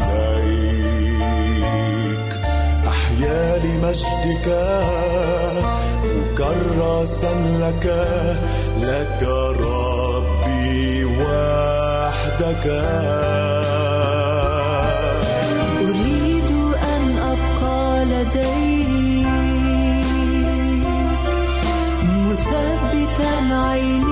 عليك. أحيا لمجدك مكرسا لك لك ربي وحدك. أريد أن أبقى لديك مثبتا عيني.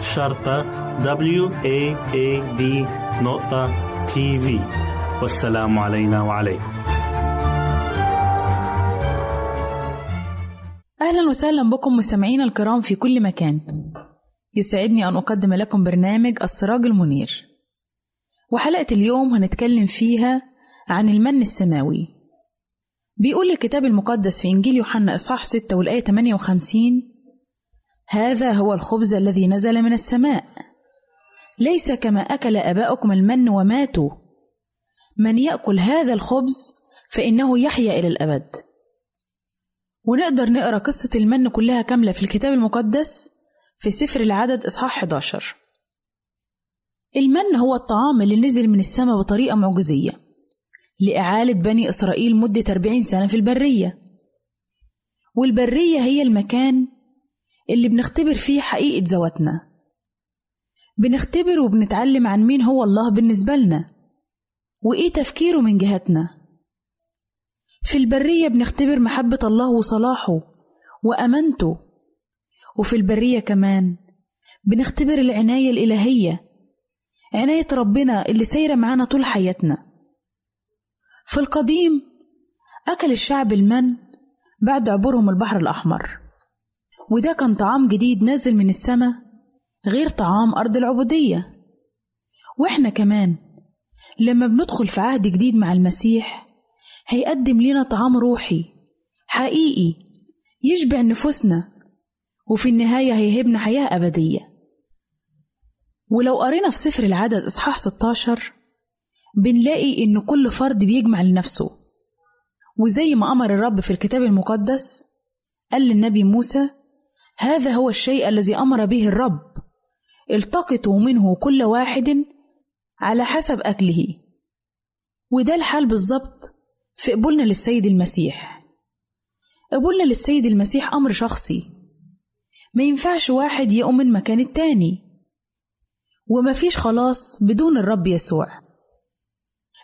شرطة W A A D نقطة تي في والسلام علينا وعليكم. أهلا وسهلا بكم مستمعينا الكرام في كل مكان. يسعدني أن أقدم لكم برنامج السراج المنير. وحلقة اليوم هنتكلم فيها عن المن السماوي. بيقول الكتاب المقدس في إنجيل يوحنا إصحاح 6 والآية 58 هذا هو الخبز الذي نزل من السماء. ليس كما أكل آباؤكم المن وماتوا. من يأكل هذا الخبز فإنه يحيا إلى الأبد. ونقدر نقرأ قصة المن كلها كاملة في الكتاب المقدس في سفر العدد إصحاح 11 المن هو الطعام اللي نزل من السماء بطريقة معجزية لإعالة بني إسرائيل مدة 40 سنة في البرية. والبرية هي المكان اللي بنختبر فيه حقيقة ذواتنا. بنختبر وبنتعلم عن مين هو الله بالنسبة لنا وإيه تفكيره من جهتنا. في البرية بنختبر محبة الله وصلاحه وأمانته وفي البرية كمان بنختبر العناية الإلهية عناية ربنا اللي سايرة معانا طول حياتنا. في القديم أكل الشعب المن بعد عبورهم البحر الأحمر. وده كان طعام جديد نازل من السماء غير طعام أرض العبودية. وإحنا كمان لما بندخل في عهد جديد مع المسيح هيقدم لنا طعام روحي حقيقي يشبع نفوسنا وفي النهاية هيهبنا حياة أبدية. ولو قرينا في سفر العدد إصحاح 16 بنلاقي إن كل فرد بيجمع لنفسه. وزي ما أمر الرب في الكتاب المقدس قال للنبي موسى هذا هو الشيء الذي أمر به الرب. التقطوا منه كل واحد على حسب أكله. وده الحال بالظبط في قبولنا للسيد المسيح. قبولنا للسيد المسيح أمر شخصي. ما ينفعش واحد يؤمن مكان التاني. ومفيش خلاص بدون الرب يسوع.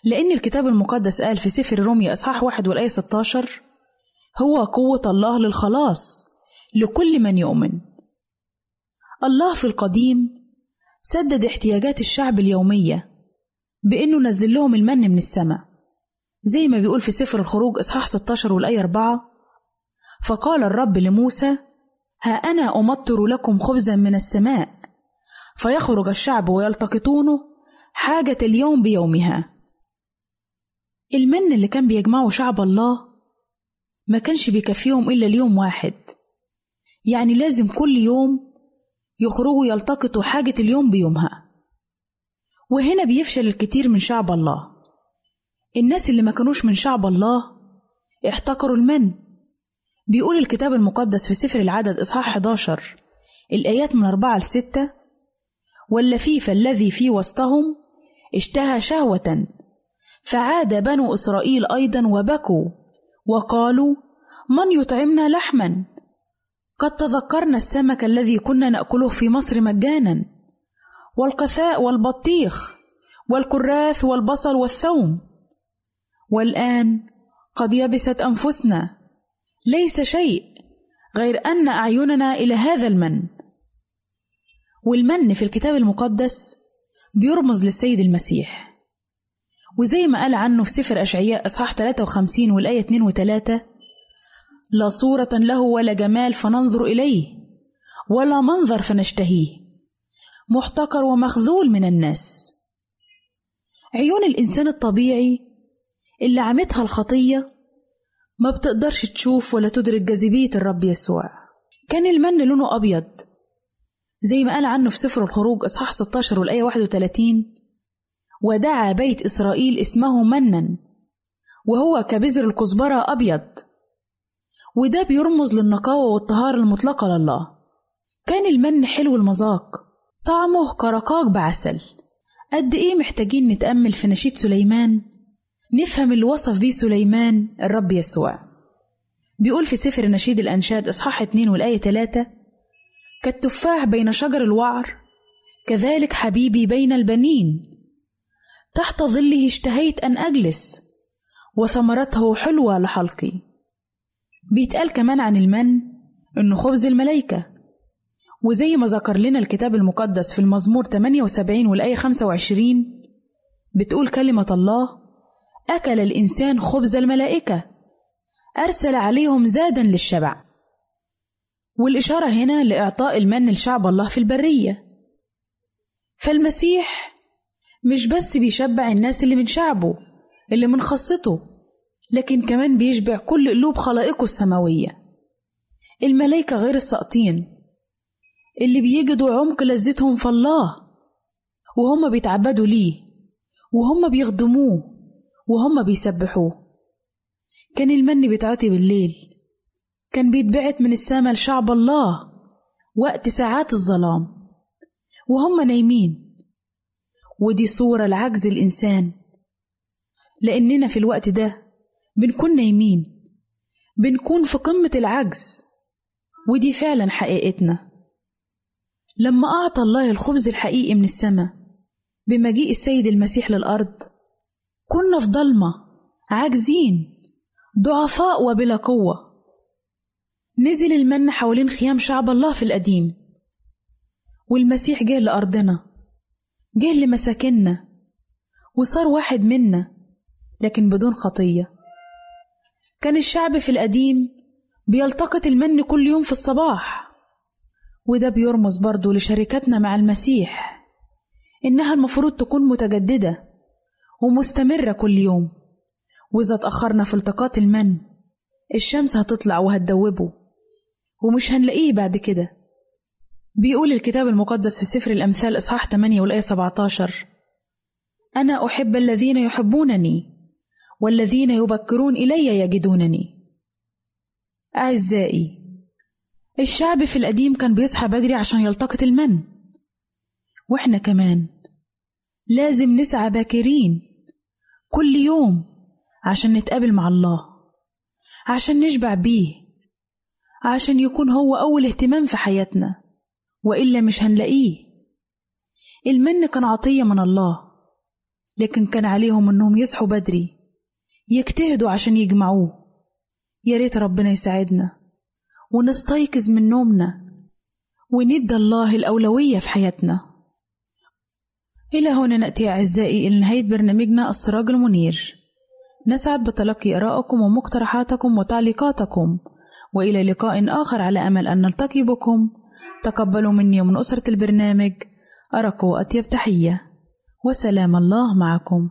لأن الكتاب المقدس قال في سفر روميا إصحاح واحد والآية 16 هو قوة الله للخلاص. لكل من يؤمن. الله في القديم سدد احتياجات الشعب اليومية بإنه نزل لهم المن من السماء زي ما بيقول في سفر الخروج إصحاح 16 والآية 4 فقال الرب لموسى ها أنا أمطر لكم خبزا من السماء فيخرج الشعب ويلتقطونه حاجة اليوم بيومها. المن اللي كان بيجمعه شعب الله ما كانش بيكفيهم إلا اليوم واحد. يعني لازم كل يوم يخرجوا يلتقطوا حاجة اليوم بيومها. وهنا بيفشل الكتير من شعب الله. الناس اللي ما كانوش من شعب الله احتقروا المن. بيقول الكتاب المقدس في سفر العدد إصحاح 11 الآيات من أربعة لستة واللفيف الذي في وسطهم اشتهى شهوة فعاد بنو إسرائيل أيضا وبكوا وقالوا من يطعمنا لحما؟ قد تذكرنا السمك الذي كنا نأكله في مصر مجانا والقثاء والبطيخ والكراث والبصل والثوم. والآن قد يبست أنفسنا. ليس شيء غير أن أعيننا إلى هذا المن. والمن في الكتاب المقدس بيرمز للسيد المسيح. وزي ما قال عنه في سفر أشعياء إصحاح 53 والآية 2 و3 لا صورة له ولا جمال فننظر إليه ولا منظر فنشتهيه. محتقر ومخذول من الناس. عيون الإنسان الطبيعي اللي عمتها الخطية ما بتقدرش تشوف ولا تدرك جاذبية الرب يسوع. كان المن لونه أبيض زي ما قال عنه في سفر الخروج إصحاح 16 والآية 31 ودعا بيت إسرائيل اسمه منا وهو كبذر الكزبرة أبيض. وده بيرمز للنقاوة والطهارة المطلقة لله. كان المن حلو المذاق طعمه كرقاق بعسل. قد إيه محتاجين نتأمل في نشيد سليمان؟ نفهم اللي وصف بيه سليمان الرب يسوع. بيقول في سفر نشيد الأنشاد إصحاح 2 والآية 3 كالتفاح بين شجر الوعر كذلك حبيبي بين البنين. تحت ظله اشتهيت أن أجلس وثمرته حلوة لحلقي. بيتقال كمان عن المن إنه خبز الملايكة. وزي ما ذكر لنا الكتاب المقدس في المزمور 78 والآية 25 بتقول كلمة الله أكل الإنسان خبز الملائكة أرسل عليهم زادا للشبع. والإشارة هنا لإعطاء المن لشعب الله في البرية. فالمسيح مش بس بيشبع الناس اللي من شعبه اللي من خاصته. لكن كمان بيشبع كل قلوب خلائقه السماوية. الملايكة غير الساقطين. اللي بيجدوا عمق لذتهم في الله. وهم بيتعبدوا ليه. وهم بيخدموه. وهم بيسبحوه. كان المن بيتعطي بالليل. كان بيتبعت من السما لشعب الله. وقت ساعات الظلام. وهم نايمين. ودي صورة لعجز الإنسان. لأننا في الوقت ده بنكون نايمين. بنكون في قمة العجز. ودي فعلا حقيقتنا. لما أعطى الله الخبز الحقيقي من السماء بمجيء السيد المسيح للأرض كنا في ضلمة عاجزين ضعفاء وبلا قوة. نزل المن حوالين خيام شعب الله في القديم. والمسيح جه لأرضنا جه لمساكننا وصار واحد منا لكن بدون خطية. كان الشعب في القديم بيلتقط المن كل يوم في الصباح. وده بيرمز برضه لشركتنا مع المسيح إنها المفروض تكون متجددة ومستمرة كل يوم. وإذا اتأخرنا في التقاط المن الشمس هتطلع وهتدوبه ومش هنلاقيه بعد كده. بيقول الكتاب المقدس في سفر الأمثال إصحاح 8 والآية 17 أنا أحب الذين يحبونني والذين يبكرون إلي يجدونني. أعزائي الشعب في القديم كان بيصحى بدري عشان يلتقط المن. وإحنا كمان لازم نسعى باكرين كل يوم عشان نتقابل مع الله عشان نشبع بيه عشان يكون هو أول اهتمام في حياتنا. وإلا مش هنلاقيه. المن كان عطية من الله لكن كان عليهم إنهم يصحوا بدري. يجتهدوا عشان يجمعوه. يا ريت ربنا يساعدنا. ونستيقظ من نومنا. وندى الله الأولوية في حياتنا. إلى هنا نأتي أعزائي إلى نهاية برنامجنا السراج المنير. نسعد بتلقي آرائكم ومقترحاتكم وتعليقاتكم. وإلى لقاء آخر على أمل أن نلتقي بكم. تقبلوا مني ومن أسرة البرنامج. أرق وأطيب تحية. وسلام الله معكم.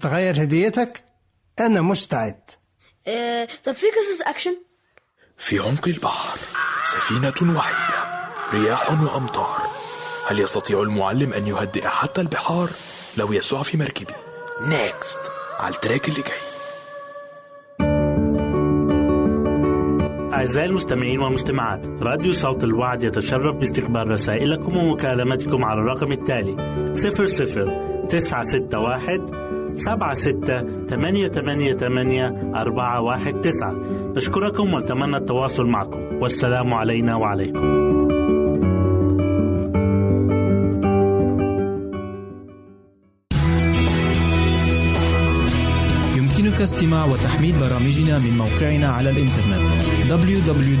تغير هديتك؟ أنا مستعد. آه، طب في قصص أكشن؟ في عمق البحر سفينة وحيدة رياح وأمطار. هل يستطيع المعلم أن يهدئ حتى البحار؟ لو يسوع في مركبي. next على ال track اللي جاي. أعزائي المستمعين والمستمعات راديو صوت الوعد يتشرف باستقبال رسائلكم ومكالمتكم على الرقم التالي 00 961 سبعة ستة ثمانية ثمانية ثمانية أربعة واحد تسعة. نشكركم ونتمنى التواصل معكم. والسلام علينا وعليكم. يمكنك استماع وتحميل برامجنا من موقعنا على الإنترنت www.awr.org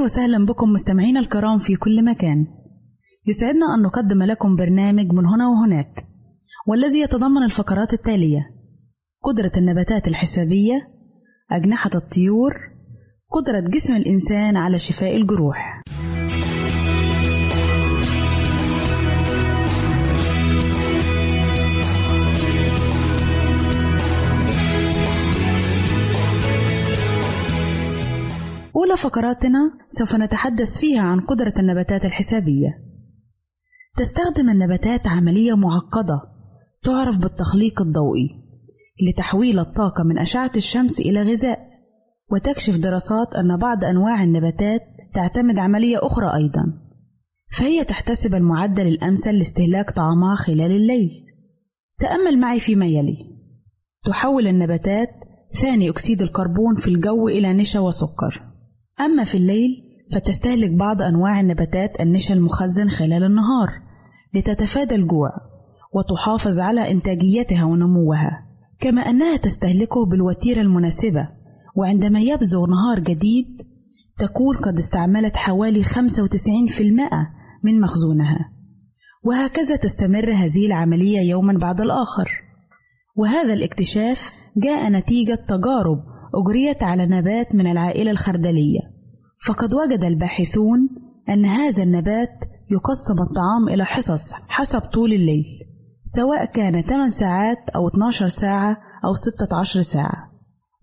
أهلا وسهلا بكم مستمعينا الكرام في كل مكان. يسعدنا أن نقدم لكم برنامج من هنا وهناك والذي يتضمن الفقرات التالية قدرة النباتات الحسابية أجنحة الطيور قدرة جسم الإنسان على شفاء الجروح. أولى فقراتنا سوف نتحدث فيها عن قدرة النباتات الحسابية. تستخدم النباتات عملية معقدة تعرف بالتخليق الضوئي لتحويل الطاقة من أشعة الشمس إلى غذاء، وتكشف دراسات أن بعض أنواع النباتات تعتمد عملية أخرى أيضًا، فهي تحتسب المعدل الأمثل لاستهلاك طعامها خلال الليل. تأمل معي فيما يلي: تحول النباتات ثاني أكسيد الكربون في الجو إلى نشا وسكر. أما في الليل فتستهلك بعض أنواع النباتات النشا المخزن خلال النهار لتتفادى الجوع وتحافظ على إنتاجيتها ونموها كما أنها تستهلكه بالوتيرة المناسبة وعندما يبزغ نهار جديد تكون قد استعملت حوالي 95% من مخزونها. وهكذا تستمر هذه العملية يوما بعد الآخر. وهذا الاكتشاف جاء نتيجة تجارب أجريت على نبات من العائلة الخردلية. فقد وجد الباحثون أن هذا النبات يقسم الطعام إلى حصص حسب طول الليل سواء كان 8 ساعات أو 12 ساعة أو 16 ساعة.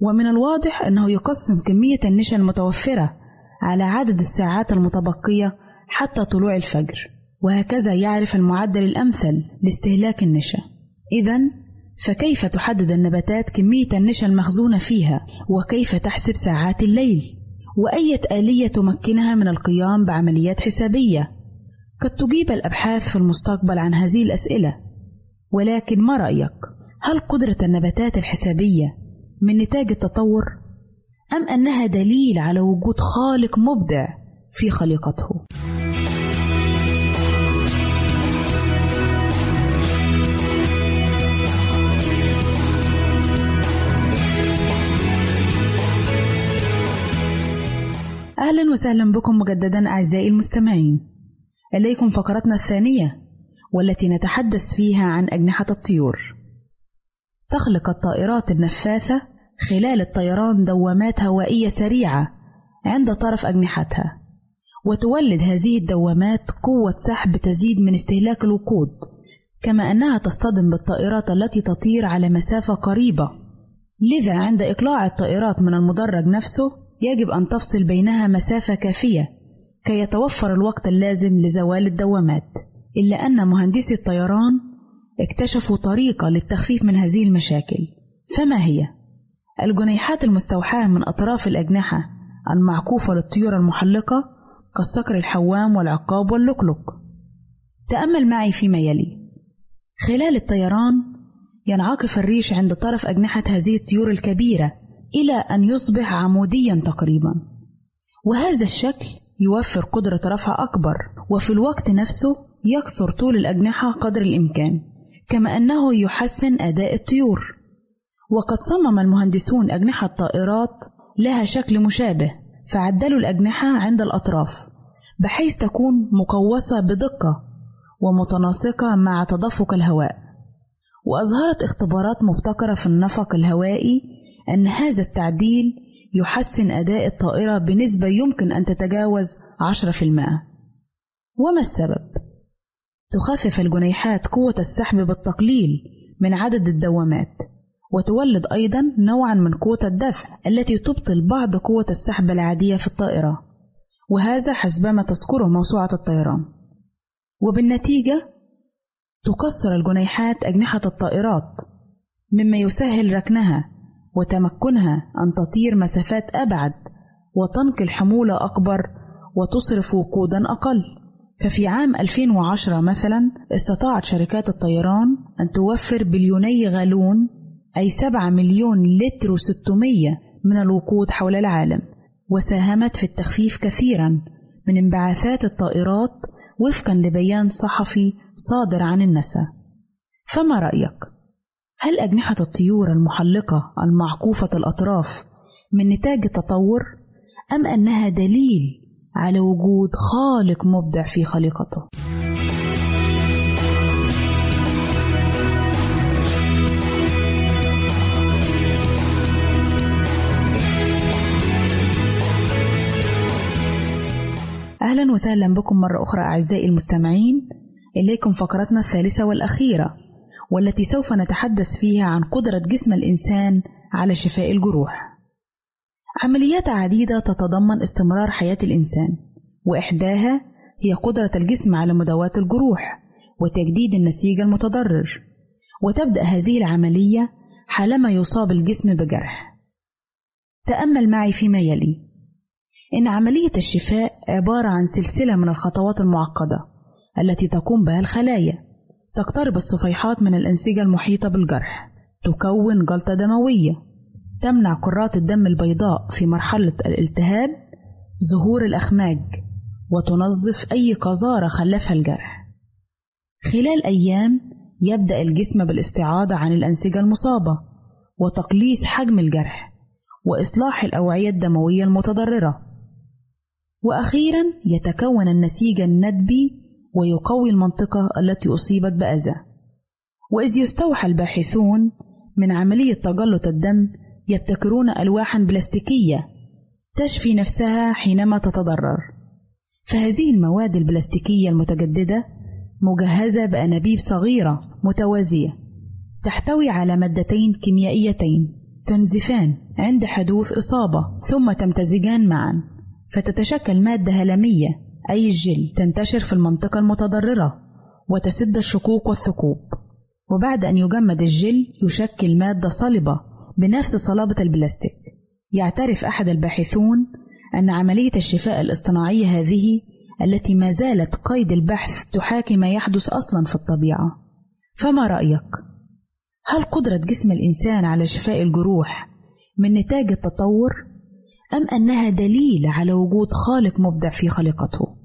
ومن الواضح أنه يقسم كمية النشا المتوفرة على عدد الساعات المتبقية حتى طلوع الفجر وهكذا يعرف المعدل الأمثل لاستهلاك النشا. إذا فكيف تحدد النباتات كمية النشا المخزونة فيها وكيف تحسب ساعات الليل؟ وأية آلية تمكنها من القيام بعمليات حسابية قد تجيب الأبحاث في المستقبل عن هذه الأسئلة ولكن ما رأيك؟ هل قدرة النباتات الحسابية من نتاج التطور؟ أم أنها دليل على وجود خالق مبدع في خليقته؟ أهلا وسهلا بكم مجددا أعزائي المستمعين. إليكم فقرتنا الثانية والتي نتحدث فيها عن أجنحة الطيور. تخلق الطائرات النفاثة خلال الطيران دوامات هوائية سريعة عند طرف أجنحتها وتولد هذه الدوامات قوة سحب تزيد من استهلاك الوقود كما أنها تصطدم بالطائرات التي تطير على مسافة قريبة. لذا عند إقلاع الطائرات من المدرج نفسه يجب أن تفصل بينها مسافة كافية كي يتوفر الوقت اللازم لزوال الدوامات. إلا أن مهندسي الطيران اكتشفوا طريقة للتخفيف من هذه المشاكل. فما هي؟ الجنيحات المستوحاة من أطراف الأجنحة المعكوفة للطيور المحلقة كالصقر الحوام والعقاب واللقلق تأمل معي فيما يلي. خلال الطيران ينعكف الريش عند طرف أجنحة هذه الطيور الكبيرة إلى أن يصبح عموديا تقريبا. وهذا الشكل يوفر قدرة رفع أكبر وفي الوقت نفسه يكسر طول الأجنحة قدر الإمكان كما أنه يحسن أداء الطيور. وقد صمم المهندسون أجنحة طائرات لها شكل مشابه فعدلوا الأجنحة عند الأطراف بحيث تكون مقوسة بدقة ومتناسقة مع تدفق الهواء. وأظهرت اختبارات مبتكرة في النفق الهوائي أن هذا التعديل يحسن أداء الطائرة بنسبة يمكن أن تتجاوز 10% وما السبب؟ تخفف الجنيحات قوة السحب بالتقليل من عدد الدوامات وتولد أيضا نوعا من قوة الدفع التي تبطل بعض قوة السحب العادية في الطائرة وهذا حسبما تذكره موسوعة الطيران وبالنتيجة تكسر الجنيحات أجنحة الطائرات مما يسهل ركنها وتمكنها أن تطير مسافات أبعد وتنقل حمولة أكبر وتصرف وقودا أقل ففي عام 2010 مثلا استطاعت شركات الطيران أن توفر بليوني غالون أي 7 مليون لتر و600 من الوقود حول العالم وساهمت في التخفيف كثيرا من انبعاثات الطائرات وفقا لبيان صحفي صادر عن النسا فما رأيك؟ هل أجنحة الطيور المحلقة المعكوفة الأطراف من نتاج التطور أم أنها دليل على وجود خالق مبدع في خليقته؟ أهلا وسهلا بكم مرة أخرى أعزائي المستمعين إليكم فقرتنا الثالثة والأخيرة والتي سوف نتحدث فيها عن قدرة جسم الإنسان على شفاء الجروح. عمليات عديدة تتضمن استمرار حياة الإنسان، وإحداها هي قدرة الجسم على مداواة الجروح وتجديد النسيج المتضرر، وتبدأ هذه العملية حالما يصاب الجسم بجرح. تأمل معي فيما يلي: إن عملية الشفاء عبارة عن سلسلة من الخطوات المعقدة التي تقوم بها الخلايا تقترب الصفيحات من الأنسجة المحيطة بالجرح تكون جلطة دموية تمنع كرات الدم البيضاء في مرحلة الالتهاب ظهور الأخماج وتنظف أي قذارة خلفها الجرح. خلال أيام يبدأ الجسم بالاستعاضة عن الأنسجة المصابة وتقليص حجم الجرح وإصلاح الأوعية الدموية المتضررة. وأخيرا يتكون النسيج الندبي ويقوي المنطقة التي أصيبت بأذى. وإذ يستوحى الباحثون من عملية تجلط الدم يبتكرون ألواحا بلاستيكية تشفي نفسها حينما تتضرر. فهذه المواد البلاستيكية المتجددة مجهزة بأنابيب صغيرة متوازية تحتوي على مادتين كيميائيتين تنزفان عند حدوث إصابة ثم تمتزجان معا فتتشكل مادة هلامية أي الجل تنتشر في المنطقة المتضررة وتسد الشقوق والثقوب. وبعد أن يجمد الجل يشكل مادة صلبة بنفس صلابة البلاستيك. يعترف أحد الباحثون أن عملية الشفاء الاصطناعية هذه التي ما زالت قيد البحث تحاكي ما يحدث أصلا في الطبيعة. فما رأيك؟ هل قدرة جسم الإنسان على شفاء الجروح من نتاج التطور؟ أم أنها دليل على وجود خالق مبدع في خليقته؟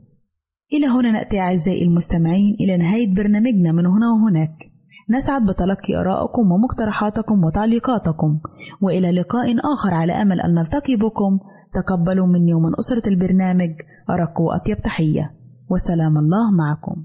إلى هنا نأتي أعزائي المستمعين إلى نهاية برنامجنا من هنا وهناك. نسعد بتلقي آرائكم ومقترحاتكم وتعليقاتكم. وإلى لقاء آخر على أمل أن نلتقي بكم. تقبلوا مني ومن أسرة البرنامج. أرق وأطيب تحية. وسلام الله معكم.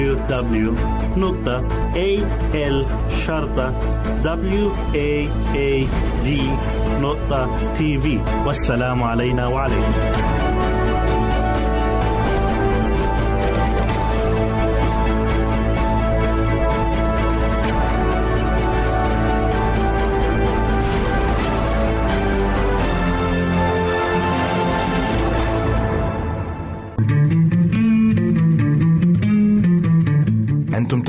www.al-waad.tv والسلام علينا وعليكم.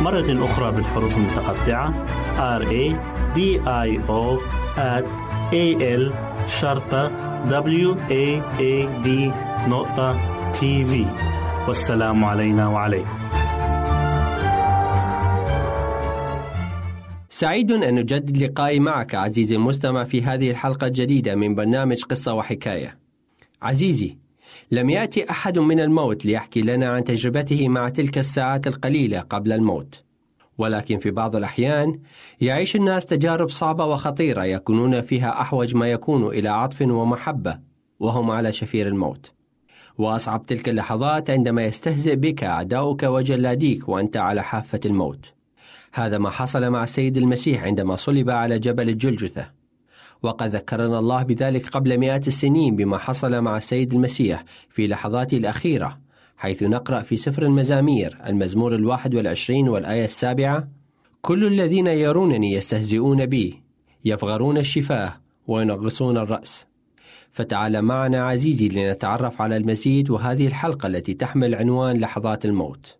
مرة أخرى بالحروف المتقطعة. R A D I O A L شرطة W A A D نقطة تي في والسلام علينا وعليكم. سعيد أن نجدد لقائي معك عزيزي المستمع في هذه الحلقة الجديدة من برنامج قصة وحكاية. عزيزي، لم يأتي أحد من الموت ليحكي لنا عن تجربته مع تلك الساعات القليلة قبل الموت. ولكن في بعض الأحيان يعيش الناس تجارب صعبة وخطيرة يكونون فيها أحوج ما يكون إلى عطف ومحبة وهم على شفير الموت. وأصعب تلك اللحظات عندما يستهزئ بك أعداؤك وجلاديك وأنت على حافة الموت. هذا ما حصل مع السيد المسيح عندما صلب على جبل الجلجثة وقد ذكرنا الله بذلك قبل مئات السنين بما حصل مع السيد المسيح في لحظاته الأخيرة حيث نقرأ في سفر المزامير المزمور الواحد والعشرين والآية السابعة كل الذين يرونني يستهزئون بي يفغرون الشفاه وينغصون الرأس. فتعال معنا عزيزي لنتعرف على المزيد وهذه الحلقة التي تحمل عنوان لحظات الموت.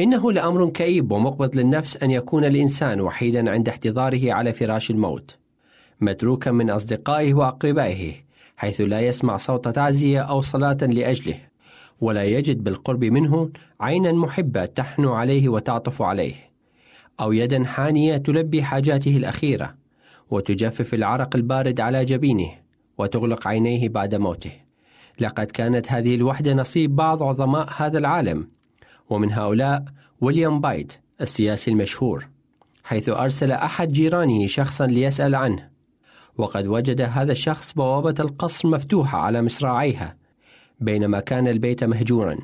إنه لأمر كئيب ومقبض للنفس أن يكون الإنسان وحيدا عند احتضاره على فراش الموت. متروكا من أصدقائه وأقربائه حيث لا يسمع صوت تعزية أو صلاة لأجله ولا يجد بالقرب منه عينا محبة تحنو عليه وتعطف عليه أو يدا حانية تلبي حاجاته الأخيرة وتجفف العرق البارد على جبينه وتغلق عينيه بعد موته. لقد كانت هذه الوحدة نصيب بعض عظماء هذا العالم ومن هؤلاء ويليام بايت السياسي المشهور حيث أرسل أحد جيرانه شخصا ليسأل عنه. وقد وجد هذا الشخص بوابة القصر مفتوحة على مصراعيها بينما كان البيت مهجورا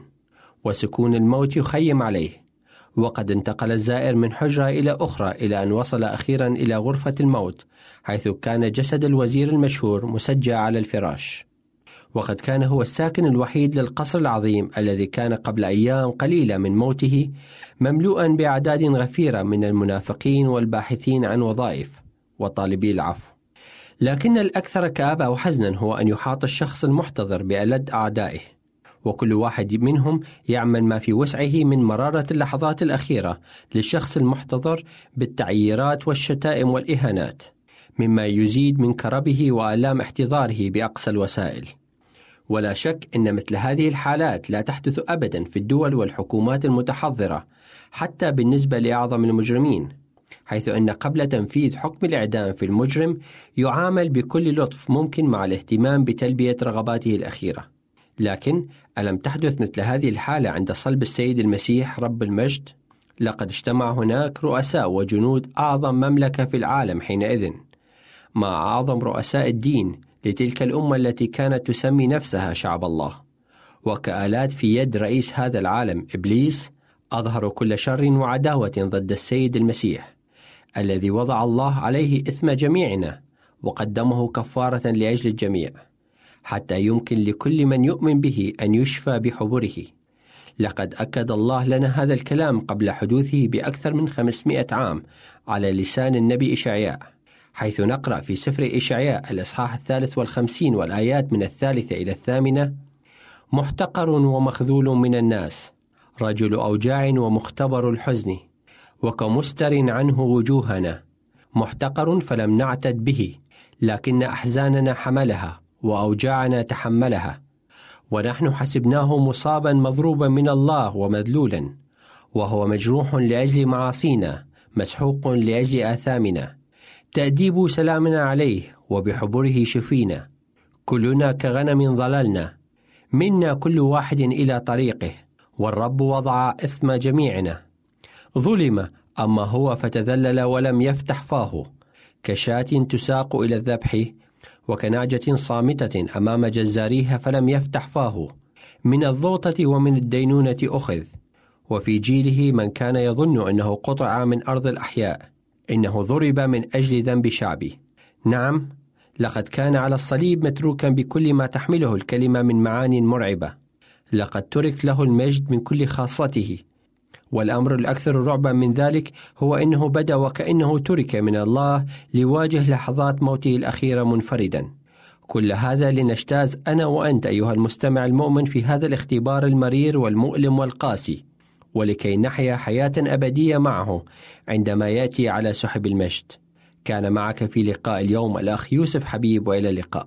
وسكون الموت يخيم عليه وقد انتقل الزائر من حجرة إلى أخرى إلى أن وصل أخيرا إلى غرفة الموت حيث كان جسد الوزير المشهور مسجى على الفراش. وقد كان هو الساكن الوحيد للقصر العظيم الذي كان قبل أيام قليلة من موته مملوءا بأعداد غفيرة من المنافقين والباحثين عن وظائف. وطالبي العفو. لكن الأكثر كآبة وحزنا هو أن يحاط الشخص المحتضر بألد أعدائه. وكل واحد منهم يعمل ما في وسعه من مرارة اللحظات الأخيرة للشخص المحتضر بالتعييرات والشتائم والإهانات مما يزيد من كربه وآلام احتضاره بأقصى الوسائل. ولا شك أن مثل هذه الحالات لا تحدث أبدا في الدول والحكومات المتحضرة حتى بالنسبة لأعظم المجرمين. حيث أن قبل تنفيذ حكم الإعدام في المجرم يعامل بكل لطف ممكن مع الاهتمام بتلبية رغباته الأخيرة. لكن ألم تحدث مثل هذه الحالة عند صلب السيد المسيح رب المجد؟ لقد اجتمع هناك رؤساء وجنود أعظم مملكة في العالم حينئذ. مع أعظم رؤساء الدين لتلك الأمة التي كانت تسمي نفسها شعب الله. وكآلات في يد رئيس هذا العالم إبليس أظهروا كل شر وعداوة ضد السيد المسيح. الذي وضع الله عليه إثم جميعنا وقدمه كفارة لأجل الجميع حتى يمكن لكل من يؤمن به أن يشفى بحبره. لقد أكد الله لنا هذا الكلام قبل حدوثه بأكثر من 500 عام على لسان النبي إشعياء حيث نقرأ في سفر إشعياء الإصحاح الثالث والخمسين والآيات من الثالثة إلى الثامنة محتقر ومخذول من الناس رجل أوجاع ومختبر الحزن وكمستر عنه وجوهنا محتقر فلم نعتد به لكن أحزاننا حملها وأوجاعنا تحملها ونحن حسبناه مصابا مضروبا من الله ومذلولا وهو مجروح لأجل معاصينا مسحوق لأجل آثامنا تأديب سلامنا عليه وبحبره شفينا كلنا كغنم ضللنا منا كل واحد إلى طريقه والرب وضع إثم جميعنا. ظلم أما هو فتذلل ولم يفتح فاه. كشاة تساق إلى الذبح وكنعجة صامتة أمام جزاريها فلم يفتح فاه. من الضوطة ومن الدينونة أخذ وفي جيله من كان يظن أنه قطع من أرض الأحياء إنه ضرب من أجل ذنب شعبي نعم لقد كان على الصليب متروكا بكل ما تحمله الكلمة من معان مرعبة. لقد ترك له المجد من كل خاصته. والأمر الأكثر رعبا من ذلك هو أنه بدأ وكأنه ترك من الله ليواجه لحظات موته الأخيرة منفردا. كل هذا لنجتاز أنا وأنت أيها المستمع المؤمن في هذا الاختبار المرير والمؤلم والقاسي ولكي نحيا حياة أبدية معه عندما يأتي على سحب المجد. كان معك في لقاء اليوم الأخ يوسف حبيب وإلى اللقاء.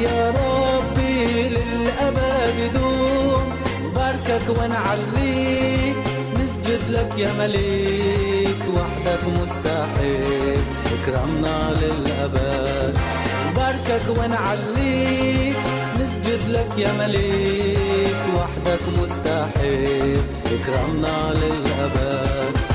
يا ربي للأبد يدوم نباركك ونعليك نسجد لك يا مليك وحدك مستحيل. اكرمنا للأبد. نباركك ونعليك نسجد لك يا مليك وحدك مستحيل. اكرمنا للأبد.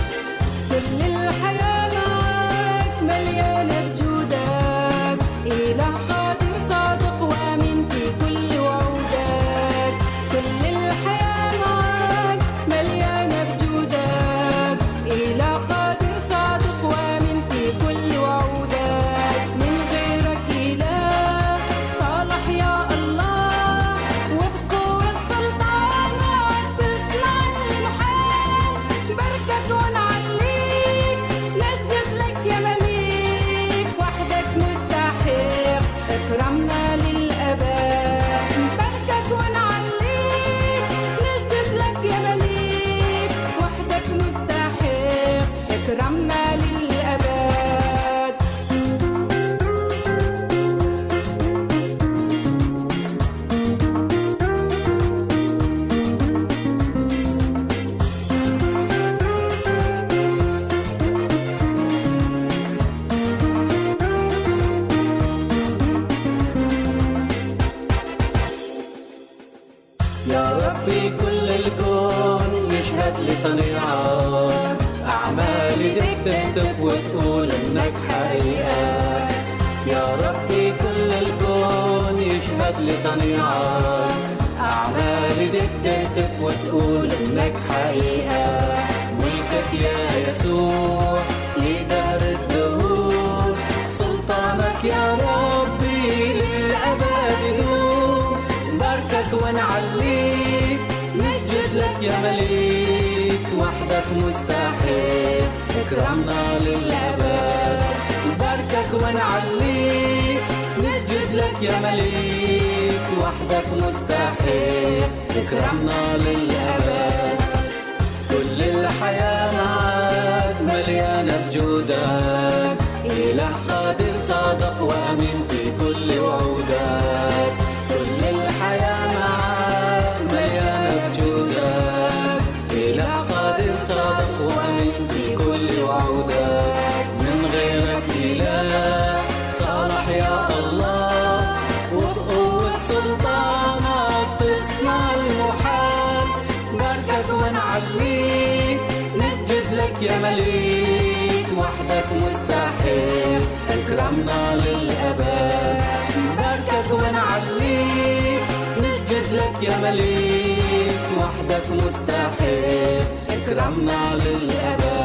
وتقول إنك حقيقة. ملكك يا يسوع لدهر الدهور؟ سلطانك يا ربي للأبد يدوم نباركك ونعليك نسجد لك يا مليك. وحدك مستحيل اكرمنا للأبد. نباركك ونعليك لك يا مليك وحدك مستحيل. اكرمنا للأبد. كل الحياة معاك مليانة بجودك. إله قادر صادق وأمين في كل وعودك. اكرمنا للأبد نباركك ونعليك نسجد لك يا مليك وحدك مستحيل. اكرمنا للأبد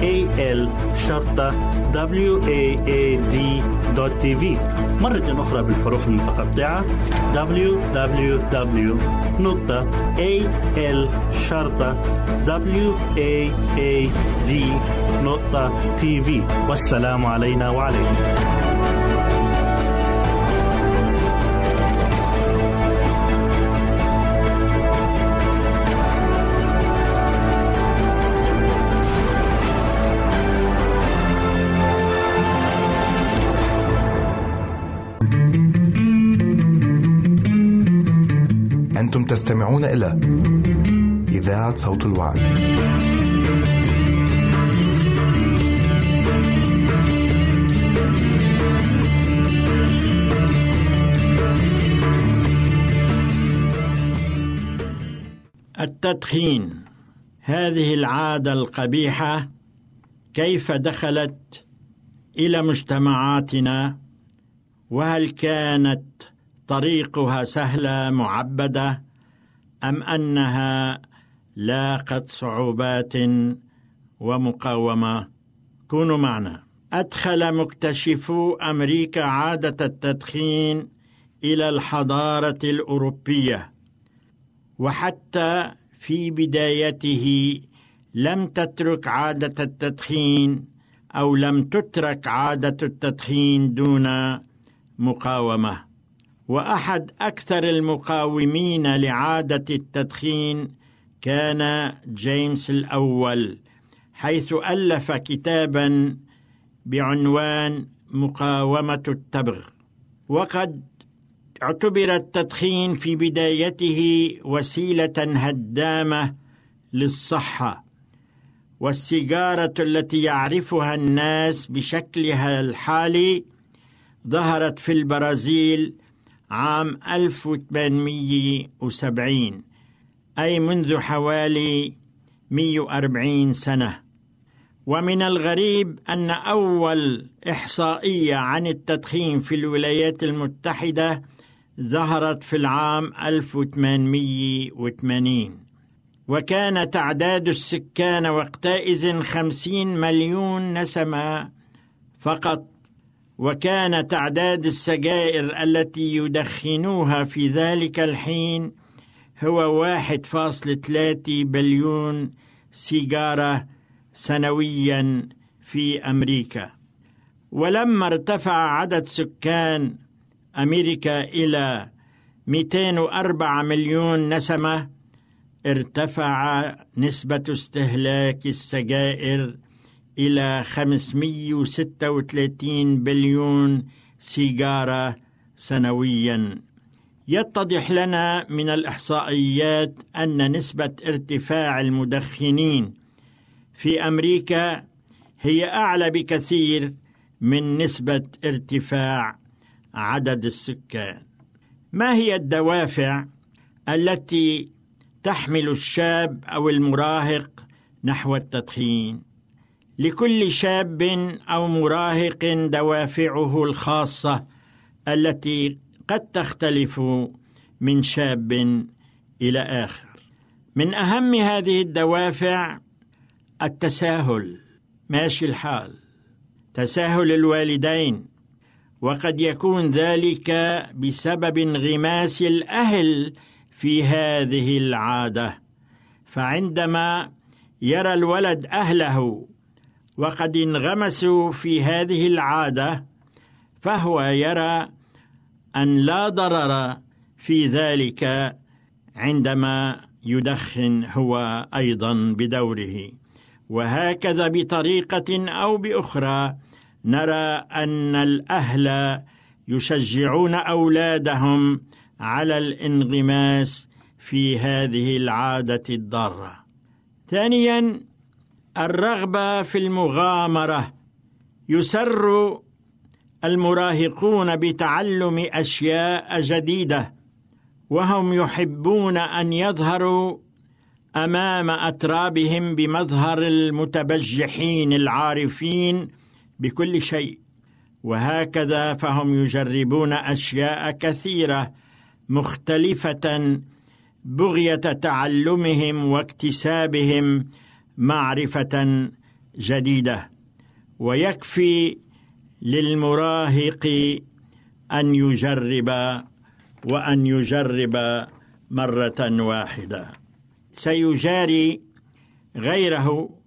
www.al waad.tv مرة أخرى بالحروف المتقطعة www.al-waad.tv والسلام علينا وعليكم. تستمعون إلى إذاعة صوت الوعد. التدخين. هذه العادة القبيحة كيف دخلت إلى مجتمعاتنا؟ وهل كانت طريقها سهلة معبدة؟ أم أنها لاقت صعوبات ومقاومة؟ كونوا معنا. أدخل مكتشفو أمريكا عادة التدخين إلى الحضارة الأوروبية وحتى في بدايته لم تترك عادة التدخين أو لم تترك عادة التدخين دون مقاومة. وأحد أكثر المقاومين لعادة التدخين كان جيمس الأول حيث ألف كتابا بعنوان مقاومة التبغ. وقد اعتبر التدخين في بدايته وسيلة هدامة للصحة والسيجارة التي يعرفها الناس بشكلها الحالي ظهرت في البرازيل عام 1870 أي منذ حوالي 140 سنة. ومن الغريب أن أول إحصائية عن التدخين في الولايات المتحدة ظهرت في العام 1880 وكان تعداد السكان وقتئذ خمسين مليون نسمة فقط. وكان تعداد السجائر التي يدخنوها في ذلك الحين هو واحد فاصل ثلاثة بليون سيجارة سنويا في أمريكا. ولما ارتفع عدد سكان أمريكا إلى 204 مليون نسمة ارتفع نسبة استهلاك السجائر إلى 536 بليون سيجارة سنويا. يتضح لنا من الإحصائيات أن نسبة ارتفاع المدخنين في أمريكا هي أعلى بكثير من نسبة ارتفاع عدد السكان. ما هي الدوافع التي تحمل الشاب أو المراهق نحو التدخين؟ لكل شاب أو مراهق دوافعه الخاصة التي قد تختلف من شاب إلى آخر. من أهم هذه الدوافع التساهل. ماشي الحال. تساهل الوالدين. وقد يكون ذلك بسبب انغماس الأهل في هذه العادة. فعندما يرى الولد أهله وقد انغمسوا في هذه العادة فهو يرى أن لا ضرر في ذلك عندما يدخن هو أيضا بدوره. وهكذا بطريقة أو بأخرى نرى أن الأهل يشجعون أولادهم على الانغماس في هذه العادة الضارة. ثانيا الرغبة في المغامرة. يسر المراهقون بتعلم أشياء جديدة وهم يحبون أن يظهروا أمام أترابهم بمظهر المتبجحين العارفين بكل شيء. وهكذا فهم يجربون أشياء كثيرة مختلفة بغية تعلمهم واكتسابهم معرفة جديدة ويكفي للمراهق أن يجرب وأن يجرب مرة واحدة. سيجاري غيره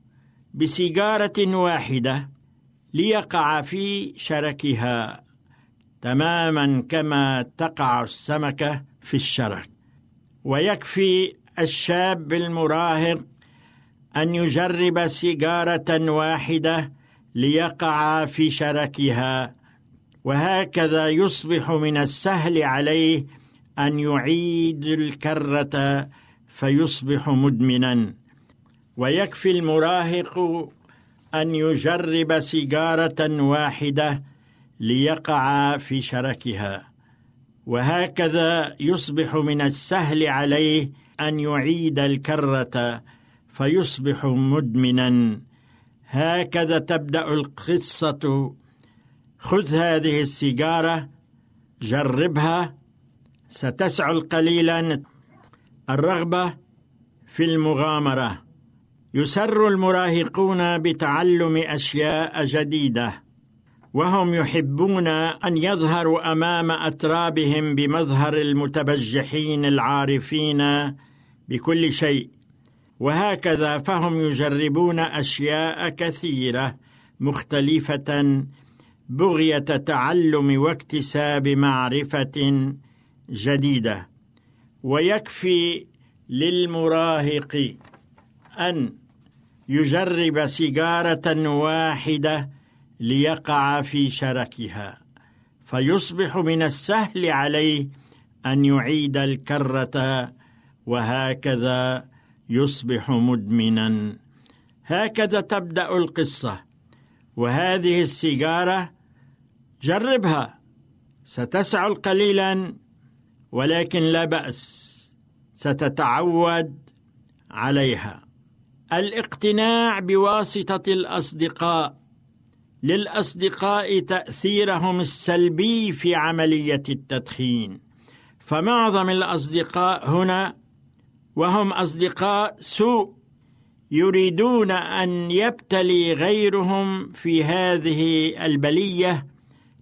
بسيجارة واحدة ليقع في شركها تماما كما تقع السمكة في الشرك. ويكفي الشاب المراهق أن يجرب سيجارة واحدة ليقع في شركها وهكذا يصبح من السهل عليه أن يعيد الكرة فيصبح مدمنا. ويكفي المراهق أن يجرب سيجارة واحدة ليقع في شركها وهكذا يصبح من السهل عليه أن يعيد الكرة فيصبح مدمنا. هكذا تبدأ القصة. خذ هذه السيجارة جربها ستسعل قليلا الرغبة في المغامرة. يسر المراهقون بتعلم أشياء جديدة وهم يحبون أن يظهروا أمام أترابهم بمظهر المتبجحين العارفين بكل شيء. وهكذا فهم يجربون أشياء كثيرة مختلفة بغية تعلم واكتساب معرفة جديدة. ويكفي للمراهق أن يجرب سيجارة واحدة ليقع في شركها فيصبح من السهل عليه أن يعيد الكرة وهكذا يصبح مدمنا. هكذا تبدأ القصة وهذه السيجارة جربها ستسعل قليلا ولكن لا بأس ستتعود عليها. الاقتناع بواسطة الأصدقاء للأصدقاء تأثيرهم السلبي في عملية التدخين. فمعظم الأصدقاء هنا وهم أصدقاء سوء يريدون أن يبتلي غيرهم في هذه البلية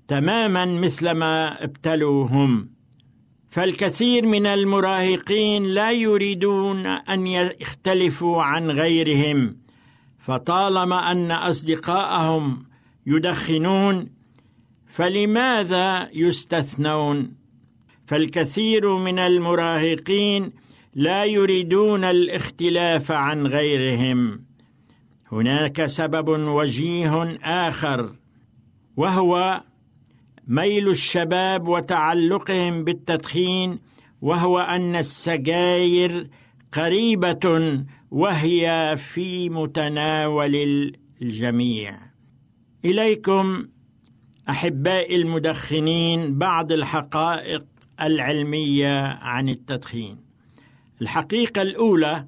تماما مثلما ابتلوا هم فالكثير من المراهقين لا يريدون أن يختلفوا عن غيرهم فطالما أن أصدقاءهم يدخنون فلماذا يستثنون؟ فالكثير من المراهقين لا يريدون الاختلاف عن غيرهم. هناك سبب وجيه آخر وهو ميل الشباب وتعلقهم بالتدخين وهو أن السجاير قريبة وهي في متناول الجميع. إليكم أحبائي المدخنين بعض الحقائق العلمية عن التدخين. الحقيقة الأولى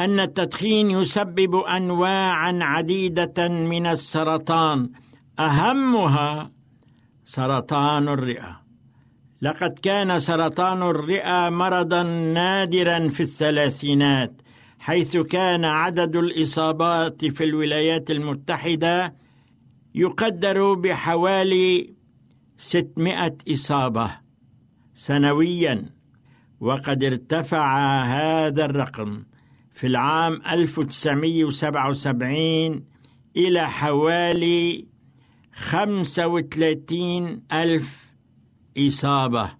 أن التدخين يسبب انواعا عديدة من السرطان أهمها سرطان الرئة. لقد كان سرطان الرئة مرضا نادرا في الثلاثينات حيث كان عدد الإصابات في الولايات المتحدة يقدر بحوالي 600 إصابة سنويا. وقد ارتفع هذا الرقم في العام 1977 إلى حوالي 35 ألف إصابة.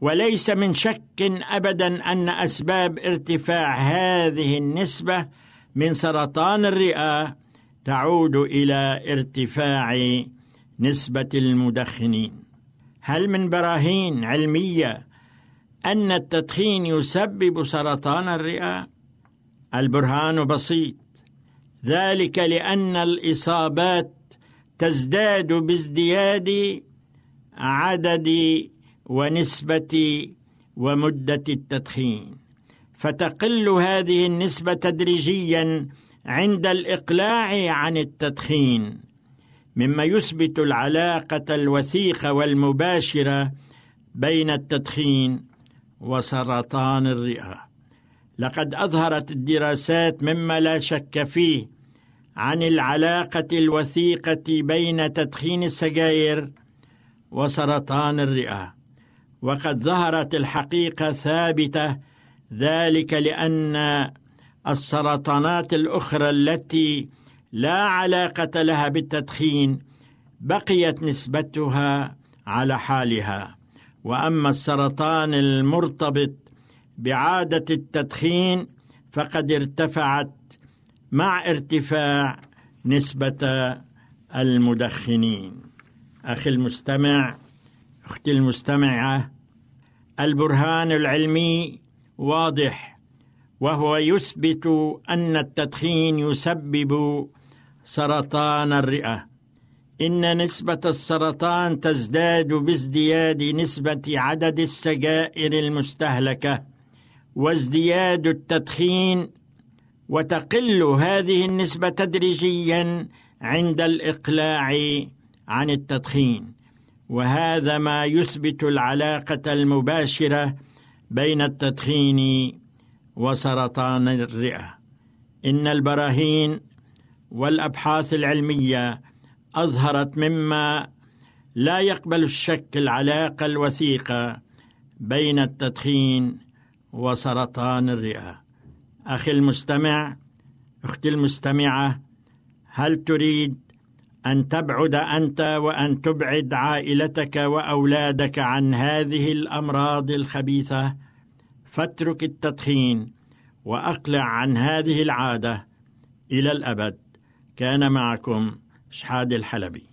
وليس من شك أبدا أن أسباب ارتفاع هذه النسبة من سرطان الرئة تعود إلى ارتفاع نسبة المدخنين. هل من براهين علمية أن التدخين يسبب سرطان الرئة؟ البرهان بسيط. ذلك لأن الإصابات تزداد بازدياد عدد ونسبة ومدة التدخين. فتقل هذه النسبة تدريجيا عند الإقلاع عن التدخين مما يثبت العلاقة الوثيقة والمباشرة بين التدخين وسرطان الرئة. لقد أظهرت الدراسات مما لا شك فيه عن العلاقة الوثيقة بين تدخين السجاير وسرطان الرئة. وقد ظهرت الحقيقة ثابتة ذلك لأن السرطانات الأخرى التي لا علاقة لها بالتدخين بقيت نسبتها على حالها. وأما السرطان المرتبط بعادة التدخين فقد ارتفعت مع ارتفاع نسبة المدخنين. أخي المستمع أختي المستمعة البرهان العلمي واضح وهو يثبت أن التدخين يسبب سرطان الرئة. إن نسبة السرطان تزداد بازدياد نسبة عدد السجائر المستهلكة وازدياد التدخين وتقل هذه النسبة تدريجيا عند الإقلاع عن التدخين. وهذا ما يثبت العلاقة المباشرة بين التدخين وسرطان الرئة. إن البراهين والأبحاث العلمية أظهرت مما لا يقبل الشك العلاقه الوثيقه بين التدخين وسرطان الرئة. أخي المستمع أختي المستمعة هل تريد أن تبعد أنت وأن تبعد عائلتك وأولادك عن هذه الأمراض الخبيثة؟ فاترك التدخين وأقلع عن هذه العادة إلى الأبد. كان معكم شحاد الحلبي.